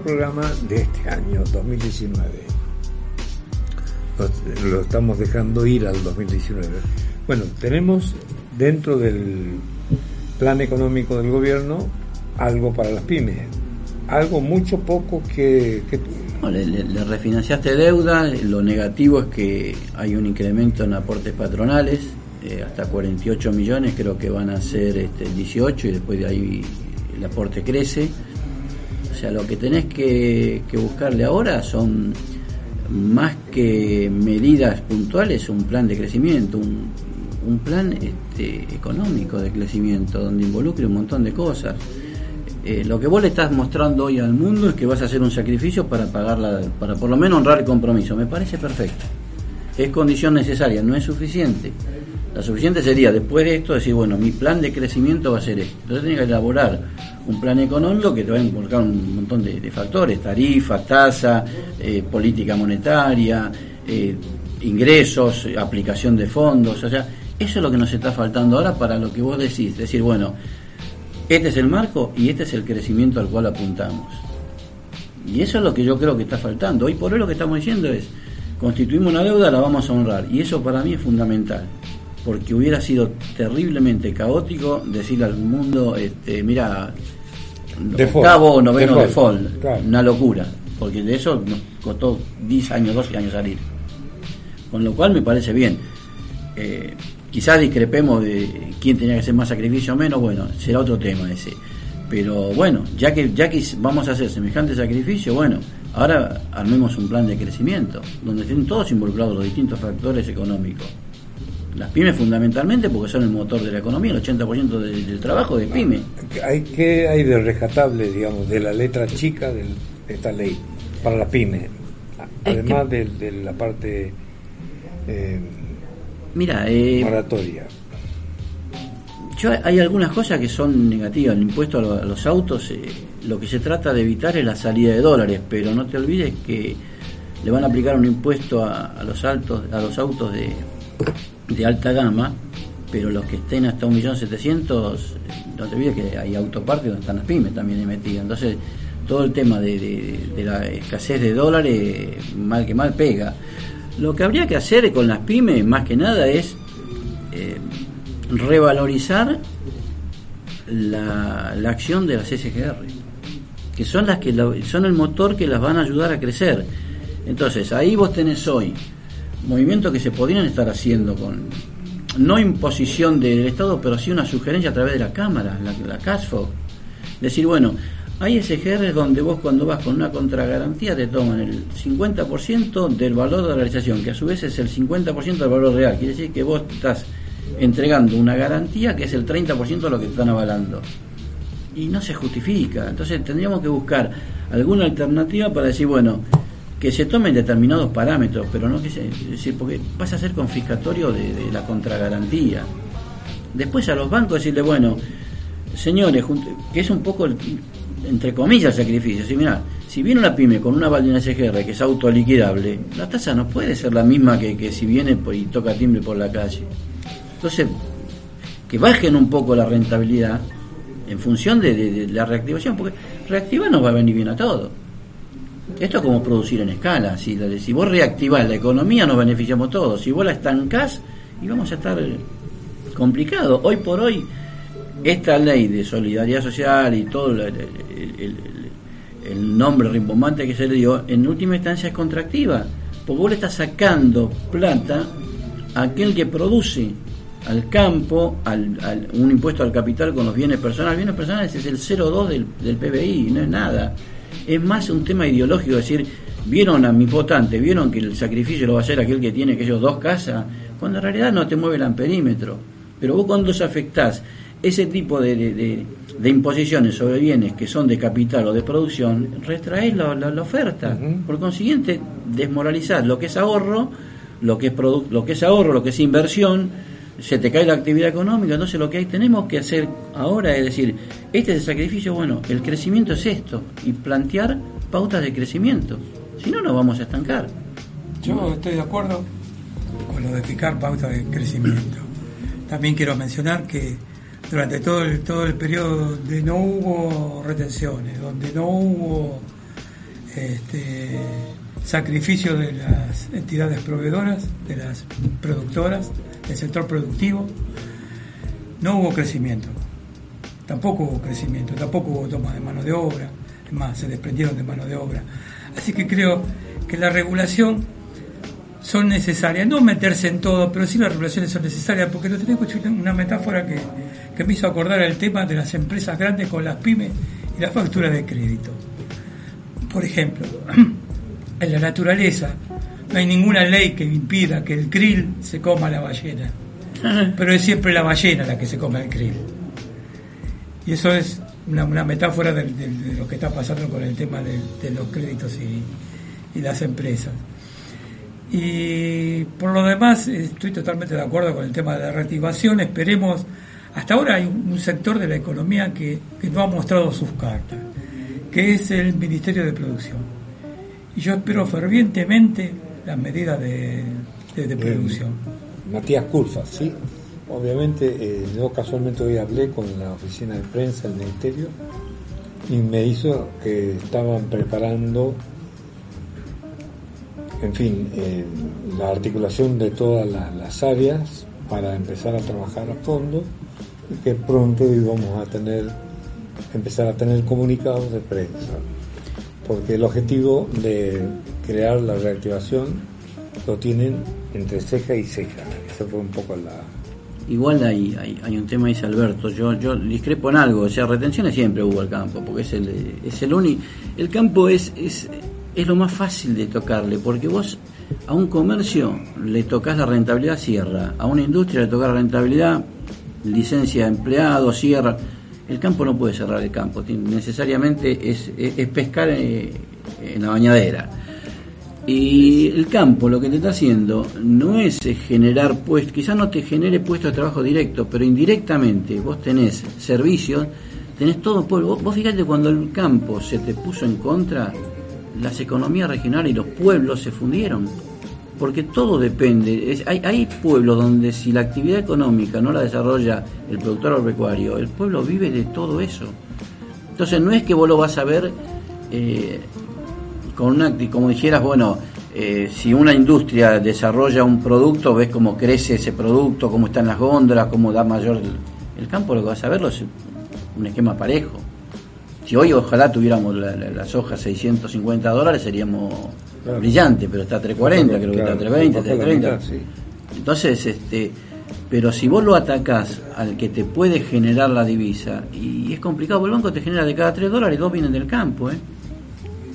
Programa de este año, 2019. Lo, estamos dejando ir al 2019. Bueno, tenemos dentro del plan económico del gobierno algo para las pymes. Algo mucho poco que, que No, le refinanciaste deuda, lo negativo es que hay un incremento en aportes patronales, eh, hasta 48 millones creo que van a ser este, 18 y después de ahí el aporte crece. Sea, lo que tenés que, buscarle ahora son más que medidas puntuales, un plan de crecimiento, un, un plan este, económico de crecimiento donde involucre un montón de cosas. Eh, lo que vos le estás mostrando hoy al mundo es que vas a hacer un sacrificio para pagarla, para por lo menos honrar el compromiso. Me parece perfecto. Es condición necesaria, no es suficiente. La suficiente sería, después de esto, decir, bueno, mi plan de crecimiento va a ser esto. Entonces tenés que elaborar un plan económico que te va a involucrar un montón de, factores, tarifas, tasa, eh, política monetaria, eh, ingresos, aplicación de fondos. O sea, eso es lo que nos está faltando ahora para lo que vos decís. Decir, bueno, este es el marco y este es el crecimiento al cual apuntamos. Y eso es lo que yo creo que está faltando. Hoy por hoy lo que estamos diciendo es, constituimos una deuda, la vamos a honrar. Y eso para mí es fundamental. Porque hubiera sido terriblemente caótico decirle al mundo, este, mira, Default. octavo o noveno Default, default. claro. Una locura. Porque de eso nos costó 10 años, 12 años salir. Con lo cual me parece bien. Eh, quizás discrepemos de quién tenía que hacer más sacrificio o menos, bueno, será otro tema ese. Pero bueno, ya que ya que vamos a hacer semejante sacrificio, bueno, ahora armemos un plan de crecimiento, donde estén todos involucrados los distintos factores económicos. Las pymes fundamentalmente porque son el motor de la economía, el 80% del, del trabajo de pyme. Hay, ¿Qué hay de rescatable, digamos, de la letra chica de esta ley para la pyme? Además de, de la parte eh, Mira, eh, moratoria. Yo, hay algunas cosas que son negativas. El impuesto a, lo- a los autos, eh, lo que se trata de evitar es la salida de dólares, pero no te olvides que le van a aplicar un impuesto a, a los altos, a los autos de, de alta gama, pero los que estén hasta 1.700.000, eh, no te olvides que hay autopartes donde están las pymes también metidas. Entonces, todo el tema de, la escasez de dólares, mal que mal pega. Lo que habría que hacer con las pymes, más que nada, es eh, revalorizar la, la acción de las SGR, que son las que son el motor que las van a ayudar a crecer. Entonces, ahí vos tenés hoy movimientos que se podrían estar haciendo con no imposición del Estado, pero sí una sugerencia a través de la Cámara, la, la CASFO. Decir, bueno, hay SGR donde vos cuando vas con una contragarantía te toman el 50% del valor de la realización, que a su vez es el 50% del valor real. Quiere decir que vos estás entregando una garantía que es el 30% de lo que te están avalando. Y no se justifica. Entonces tendríamos que buscar alguna alternativa para decir, bueno, que se tomen determinados parámetros, pero no que se. es decir, porque pasa a ser confiscatorio de, la contragarantía. Después a los bancos decirle, bueno, señores, que es un poco, el- entre comillas, el sacrificio. Si, mira, si viene una pyme con una aval de una SGR que es autoliquidable, la tasa no puede ser la misma que, que si viene y toca timbre por la calle. Entonces, que bajen un poco la rentabilidad en función de, de- de la reactivación, porque reactivar nos va a venir bien a todos. Esto es como producir en escala. Si, si vos reactivás la economía, nos beneficiamos todos. Si vos la estancás, y vamos a estar complicados. Hoy por hoy, esta ley de solidaridad social y todo el, el- nombre rimbombante que se le dio, en última instancia es contractiva. Porque vos le estás sacando plata a aquel que produce al campo, al, al- un impuesto al capital con los bienes personales. Bienes personales es el 0,2 del, del PBI, no es nada. Es más un tema ideológico, decir, vieron a mi votante, vieron que el sacrificio lo va a hacer aquel que tiene aquellos dos casas, cuando en realidad no te mueve el amperímetro. Pero vos cuando afectás ese tipo de, de- imposiciones sobre bienes que son de capital o de producción, retraés la, la- la oferta. Por consiguiente, desmoralizás lo que es ahorro, lo que es, lo que es ahorro, lo que es inversión, se te cae la actividad económica, entonces lo que hay, tenemos que hacer ahora es decir, este es el sacrificio, bueno, el crecimiento es esto, y plantear pautas de crecimiento, si no nos vamos a estancar. Yo estoy de acuerdo con lo de fijar pauta de crecimiento. También quiero mencionar que durante todo el, todo el periodo donde no hubo retenciones, donde no hubo este, sacrificio de las entidades proveedoras, de las productoras, del sector productivo, no hubo crecimiento. Tampoco hubo crecimiento, tampoco hubo toma de mano de obra, es más, se desprendieron de mano de obra. Así que creo que la regulación son necesarias, no meterse en todo, pero sí las regulaciones son necesarias, porque lo tengo una metáfora que, que me hizo acordar el tema de las empresas grandes con las pymes y la factura de crédito. Por ejemplo, en la naturaleza no hay ninguna ley que impida que el krill se coma la ballena, pero es siempre la ballena la que se come el krill. Y eso es una, una metáfora de, de- de lo que está pasando con el tema de, de los créditos y, y las empresas. Y por lo demás, estoy totalmente de acuerdo con el tema de la reactivación. Esperemos, hasta ahora hay un un sector de la economía que, que no ha mostrado sus cartas, que es el Ministerio de Producción. Y yo espero fervientemente las medidas de, de- de producción. Matías Culfa, sí. Obviamente, eh, yo casualmente hoy hablé con la oficina de prensa del ministerio y me hizo que estaban preparando, en fin, eh, la articulación de todas la- las áreas para empezar a trabajar a fondo y que pronto íbamos a tener, empezar a tener comunicados de prensa. Porque el objetivo de crear la reactivación lo tienen entre ceja y ceja. Esa fue un poco la, Igual hay, hay, hay un tema, dice Alberto, yo, yo discrepo en algo, o sea, retenciones siempre hubo al campo, porque es el, es el único, el campo es, es, es lo más fácil de tocarle, porque vos a un comercio le tocas la rentabilidad, cierra, a una industria le tocas la rentabilidad, licencia de empleado, cierra, el campo no puede cerrar el campo, necesariamente es, es, es pescar eh, en la bañadera. Y el campo lo que te está haciendo no es eh, generar puestos, quizás no te genere puestos de trabajo directo, pero indirectamente vos tenés servicios, tenés todo pueblo. Vos, vos fíjate cuando el campo se te puso en contra, las economías regionales y los pueblos se fundieron. Porque todo depende. Es- hay, hay pueblos donde si la actividad económica no la desarrolla el productor agropecuario, el pueblo vive de todo eso. Entonces no es que vos lo vas a ver eh, con una, como dijeras, bueno, eh, si una industria desarrolla un producto, ves cómo crece ese producto, cómo están las góndolas, cómo da mayor el, el campo, lo que vas a verlo es un esquema parejo. Si hoy ojalá tuviéramos la, la- las hojas 650 dólares seríamos Claro. brillantes, pero está a 340, creo que está a 320, Bajo la 330. mitad, sí. Entonces, este, pero si vos lo atacás al que te puede generar la divisa, y es complicado, el banco te genera de cada 3 dólares, dos vienen del campo, ¿eh?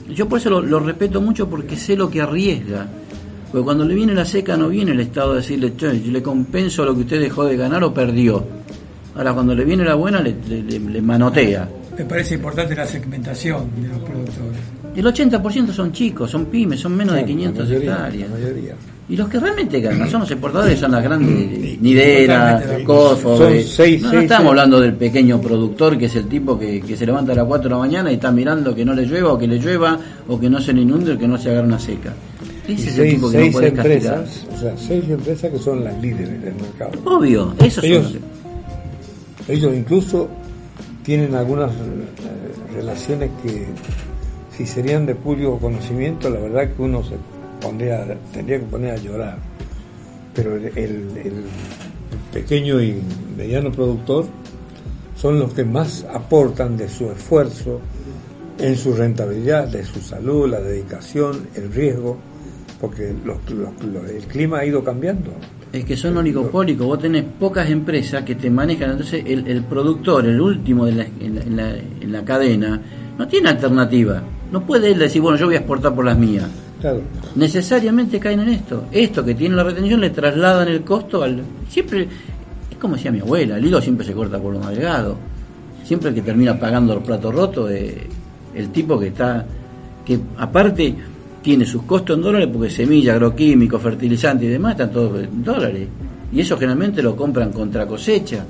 Yo por eso lo, lo respeto mucho porque sé lo que arriesga. Porque cuando le viene la seca no viene el Estado a decirle, che, yo le compenso lo que usted dejó de ganar o perdió. Ahora cuando le viene la buena le, le- le- le manotea. Me parece importante la segmentación de los productores. El 80% son chicos, son pymes, son menos de Claro, 500 la mayoría, hectáreas. la mayoría. Y los que realmente ganan son los exportadores, son las grandes Nidera, Totalmente. Cofo. Son eh, seis, no, no estamos seis. hablando del pequeño productor que es el tipo que, que se levanta a las 4 de la mañana y está mirando que no le llueva o que le llueva o que no se le inunde o que no se agarre una seca. Ese es el tipo que no seis puede castigar. empresas, o sea, seis empresas que son las líderes del mercado. Obvio, esos Ellos, son. ellos incluso tienen algunas eh, relaciones que si serían de puro conocimiento, la verdad que uno se pondría, tendría que poner a llorar. Pero el, el- el pequeño y mediano productor son los que más aportan de su esfuerzo en su rentabilidad, de su salud, la dedicación, el riesgo, porque los- los- los- el clima ha ido cambiando. Es que son oligopólicos, vos tenés pocas empresas que te manejan, entonces el, el productor, el último de la- en, la, en la- en la cadena, no tiene alternativa. No puede él decir, bueno, yo voy a exportar por las mías. Claro. necesariamente caen en esto. Esto que tiene la retención le trasladan el costo al. Siempre. Es como decía mi abuela: el hilo siempre se corta por lo más delgado. Siempre el que termina pagando los platos rotos es el tipo que está. que aparte tiene sus costos en dólares porque semilla, agroquímicos, fertilizantes y demás están todos en dólares. Y eso generalmente lo compran contra cosecha.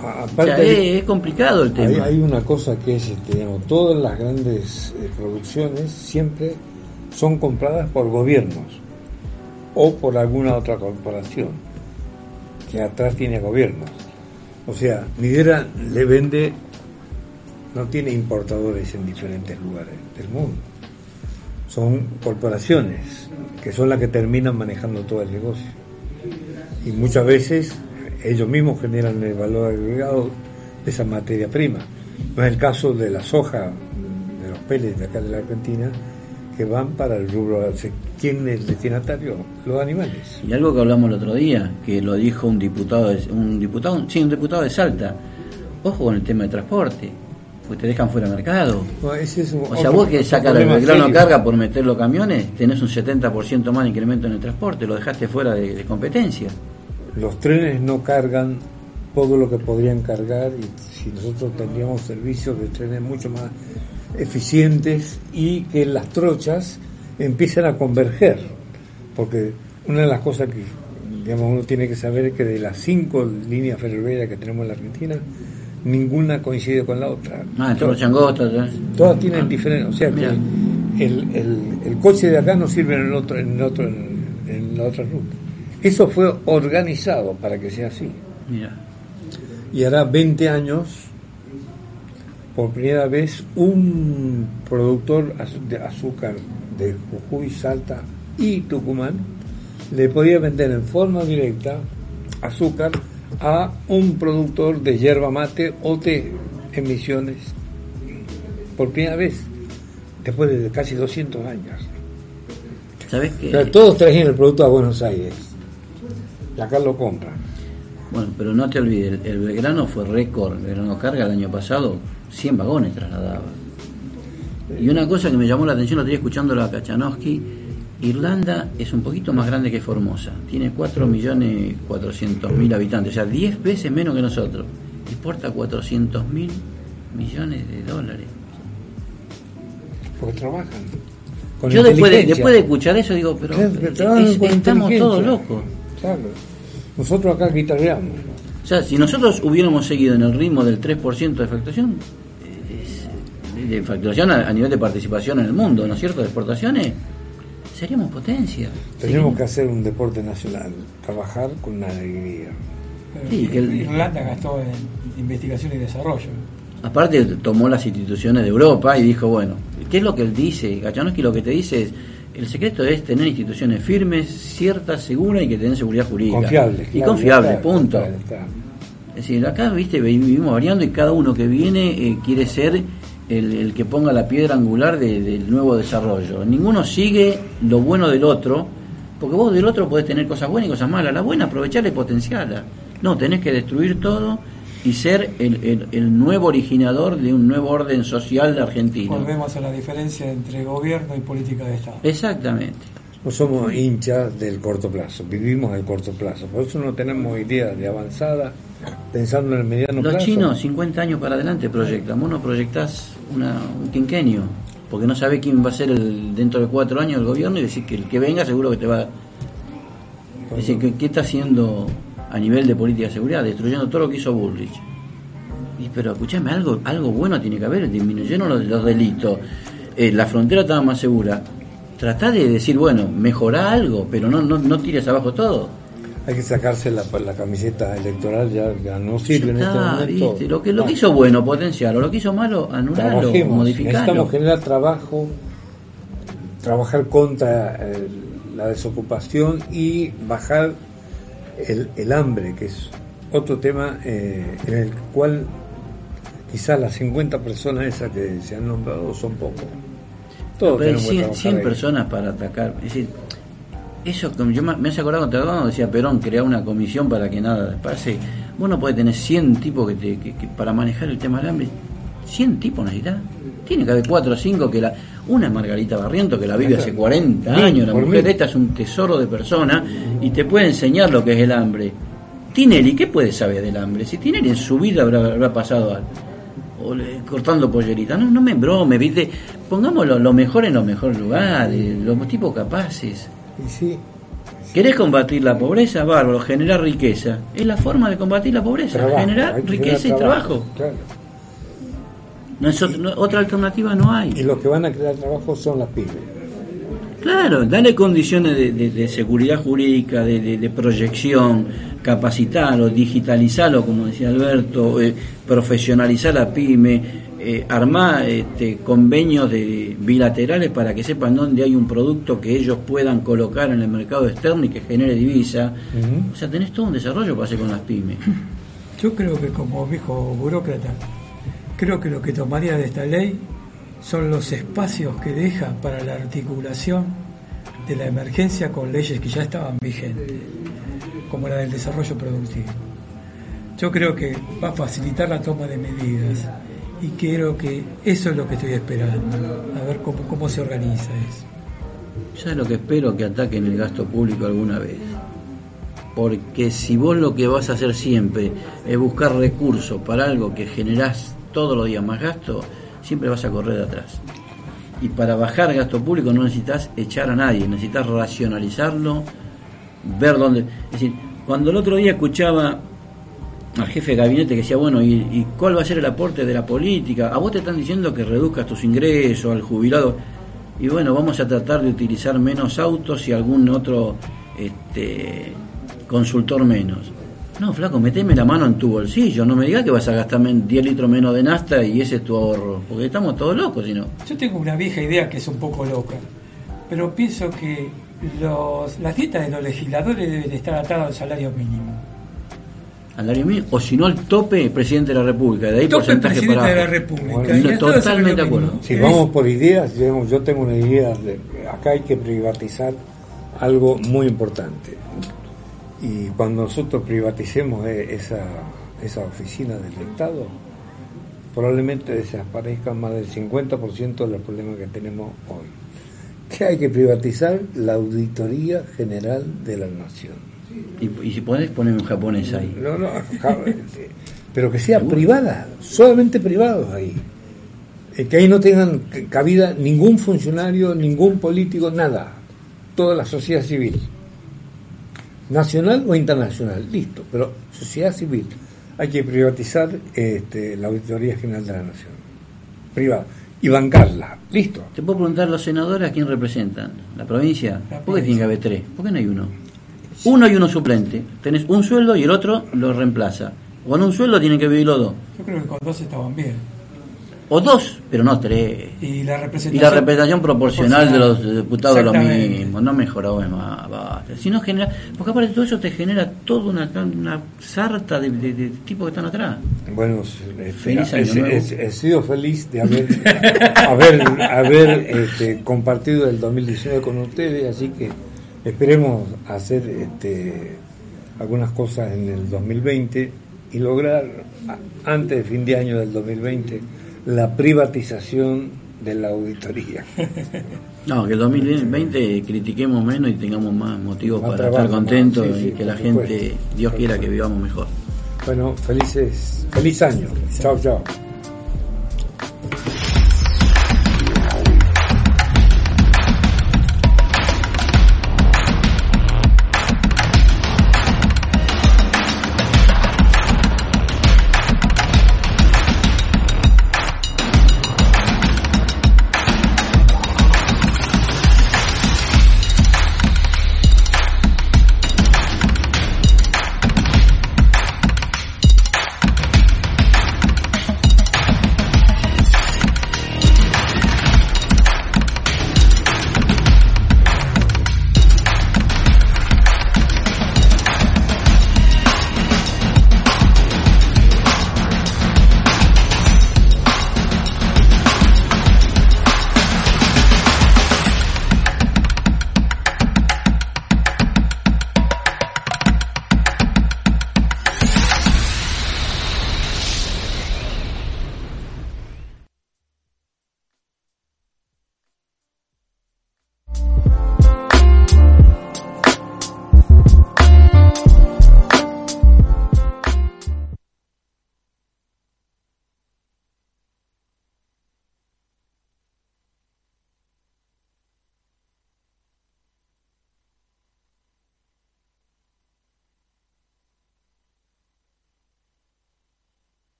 O sea, es, es complicado el hay, tema. hay una cosa que es, este, digamos, todas las grandes eh, producciones siempre son compradas por gobiernos o por alguna otra corporación que atrás tiene gobiernos. O sea, Nidera le vende, no tiene importadores en diferentes lugares del mundo. Son corporaciones que son las que terminan manejando todo el negocio. Y muchas veces ellos mismos generan el valor agregado de esa materia prima. No es el caso de la soja, de los pellets de acá de la Argentina, que van para el rubro. ¿Quién es el destinatario? Los animales. Y algo que hablamos el otro día, que lo dijo un diputado, de- un diputado, sí, un diputado de Salta. Ojo con el tema de transporte, porque te dejan fuera de mercado. No, ese es un- O sea, otro- vos que sacas el grano carga por meter los camiones, tenés un 70% más de incremento en el transporte, lo dejaste fuera de, de competencia. Los trenes no cargan todo lo que podrían cargar y si nosotros tendríamos servicios de trenes mucho más eficientes y que las trochas empiecen a converger. Porque una de las cosas que digamos, uno tiene que saber es que de las cinco líneas ferroviarias que tenemos en la Argentina, ninguna coincide con la otra. Ah, Todas- ya. todas tienen diferentes, o sea que el, el, el coche de acá no sirve en el otro, en el otro, en, en la otra ruta. Eso fue organizado para que sea así. Mira. Y hará 20 años, por primera vez, un productor de azúcar de Jujuy, Salta y Tucumán le podía vender en forma directa azúcar a un productor de yerba mate o de emisiones. Por primera vez, después de casi 200 años. O sea, todos traían el producto a Buenos Aires. Y acá lo compran. Bueno, pero no te olvides, el, el Belgrano fue récord, el Belgrano Carga el año pasado, 100 vagones trasladaba. Y una cosa que me llamó la atención, lo estoy escuchando a Kachanowski, Irlanda es un poquito más grande que Formosa, tiene 4.400.000 habitantes, o sea, 10 veces menos que nosotros, exporta 400.000 millones de dólares. Porque trabajan. Con Yo después de, después de escuchar eso digo, pero es- estamos todos locos. Claro. Nosotros acá guitarreamos. O sea, si nosotros hubiéramos seguido en el ritmo del 3% de facturación, eh, de facturación a, a nivel de participación en el mundo, ¿no es cierto?, de exportaciones, seríamos potencia. Tenemos que hacer un deporte nacional, trabajar con una alegría. Sí, que el- Irlanda gastó en investigación y desarrollo. Aparte tomó las instituciones de Europa y dijo, bueno, ¿qué es lo que él dice? Gachanowski lo que te dice es, el secreto es tener instituciones firmes, ciertas, seguras y que tengan seguridad jurídica. Confiables. Y claro, confiables, está, punto. Es decir, acá, viste, vi- vivimos variando y cada uno que viene eh, quiere ser el, el que ponga la piedra angular de- del nuevo desarrollo. Ninguno sigue lo bueno del otro, porque vos del otro podés tener cosas buenas y cosas malas. La buena, aprovecharla y potenciarla. No, tenés que destruir todo y ser el, el- el nuevo originador de un nuevo orden social argentino. Volvemos a la diferencia entre gobierno y política de Estado. Exactamente. No somos hinchas del corto plazo, vivimos el corto plazo. Por eso no tenemos ideas de avanzada, pensando en el mediano Los plazo. chinos, 50 años para adelante proyectan. Vos no proyectás una, un quinquenio, porque no sabés quién va a ser el, dentro de cuatro años el gobierno y decir que el que venga seguro que te va. Es decir, ¿qué, qué está haciendo a nivel de política de seguridad? Destruyendo todo lo que hizo Bullrich. Y, pero escúchame, algo, algo bueno tiene que haber, disminuyeron los, los delitos, eh, la frontera estaba más segura. Tratá de decir, bueno, mejorá algo, pero no, no, no tires abajo todo. Hay que sacarse la, la camiseta electoral, ya, ya no Ya sirve en este momento. Lo que, lo que hizo bueno, potenciarlo. Lo que hizo malo, anularlo, modificarlo. necesitamos generar trabajo, trabajar contra eh, la desocupación y bajar el, el hambre, que es otro tema eh, en el cual quizás las 50 personas esas que se han nombrado son pocos. Todos Pero hay tenemos que 100, trabajar 100 ahí. personas para atacar. Es decir, eso que yo me hace acordar cuando decía Perón, crear una comisión para que nada pase. Vos no podés tener 100 tipos que, te- que- que para manejar el tema del hambre. 100 tipos necesitas. Tiene que haber 4 o 5 que la. Una Margarita Barriento que la vive hace 40 Mil, años. La mujer esta es un tesoro de persona y te puede enseñar lo que es el hambre. Tinelli, ¿qué puede saber del hambre? Si Tinelli en su vida habrá, habrá pasado algo o le- cortando pollerita. No, no me embrome, ¿viste? Pongamos lo, lo mejor en los mejores lugares, los tipos capaces. Y sí, ¿Querés combatir la pobreza? Bárbaro, generar riqueza. Es la forma de combatir la pobreza, trabajo, generar riqueza generar y trabajo. Claro. No es ot- no- otra alternativa no hay. Y los que van a crear trabajo son las pymes. Claro, dale condiciones de, de- de seguridad jurídica, de, de- de proyección, capacitarlo, digitalizarlo, como decía Alberto, eh, profesionalizar la pyme, eh, armar este, convenios de, bilaterales para que sepan dónde hay un producto que ellos puedan colocar en el mercado externo y que genere divisa. O sea, tenés todo un desarrollo para hacer con las pymes. Yo creo que como viejo burócrata, creo que lo que tomaría de esta ley son los espacios que deja para la articulación de la emergencia con leyes que ya estaban vigentes, como la del desarrollo productivo. Yo creo que va a facilitar la toma de medidas y creo que eso es lo que estoy esperando, a ver cómo, cómo se organiza eso. Ya es lo que espero que ataquen el gasto público alguna vez. Porque si vos lo que vas a hacer siempre es buscar recursos para algo que generás todos los días más gasto, siempre vas a correr atrás. Y para bajar gasto público no necesitas echar a nadie, necesitas racionalizarlo, ver dónde. Es decir, cuando el otro día escuchaba al jefe de gabinete que decía, bueno, ¿y, y cuál va a ser el aporte de la política? A vos te están diciendo que reduzcas tus ingresos, al jubilado. Y bueno, vamos a tratar de utilizar menos autos y algún otro este, consultor menos. No, flaco, meteme la mano en tu bolsillo, no me digas que vas a gastar men- 10 litros menos de nafta y ese es tu ahorro, porque estamos todos locos, si no. Yo tengo una vieja idea que es un poco loca, pero pienso que los, las dietas de los legisladores deben estar atadas al salario mínimo. Al salario mínimo, o si no al tope presidente de la República, de ahí Tope porcentaje presidente para de la. República. Bueno, no, totalmente de acuerdo. Si Es- vamos por ideas, yo tengo una idea de acá hay que privatizar algo muy importante. Y cuando nosotros privaticemos eh, esa, esa oficina del Estado, probablemente desaparezcan más del 50% de los problemas que tenemos hoy. Que hay que privatizar la Auditoría General de la Nación. Y, y si podés, poneme un japonés ahí. No, no, pero que sea privada, solamente privados ahí. Eh, Que ahí no tengan cabida ningún funcionario, ningún político, nada. Toda la sociedad civil. Nacional o internacional, listo. Pero sociedad civil. Hay que privatizar este, la Auditoría General de la Nación. Privada. Y bancarla, listo. Te puedo preguntar, los senadores a quién representan? ¿La provincia? La ¿Por qué tiene que haber tres? ¿Por qué no hay uno? Uno y uno suplente. Tenés un sueldo y el otro lo reemplaza. Con un sueldo tienen que vivir los dos. Yo creo que con dos estaban bien. O dos, pero no tres. Y la Y representación, la representación proporcional de los diputados es lo mismo, no mejoró más, basta. Si no genera, porque aparte de todo eso te genera toda una, una sarta de, de- de tipos que están atrás. Bueno, Feliz año he, nuevo. he- he sido feliz de haber, haber, haber este, compartido el 2019 con ustedes, así que esperemos hacer este, algunas cosas en el 2020 y lograr antes de fin de año del 2020 la privatización de la auditoría. No, que el 2020 critiquemos menos y tengamos más motivos Más para estar contentos sí, sí, y que la gente, supuesto. Dios quiera que vivamos mejor. Bueno, felices, feliz año. Chao, chao.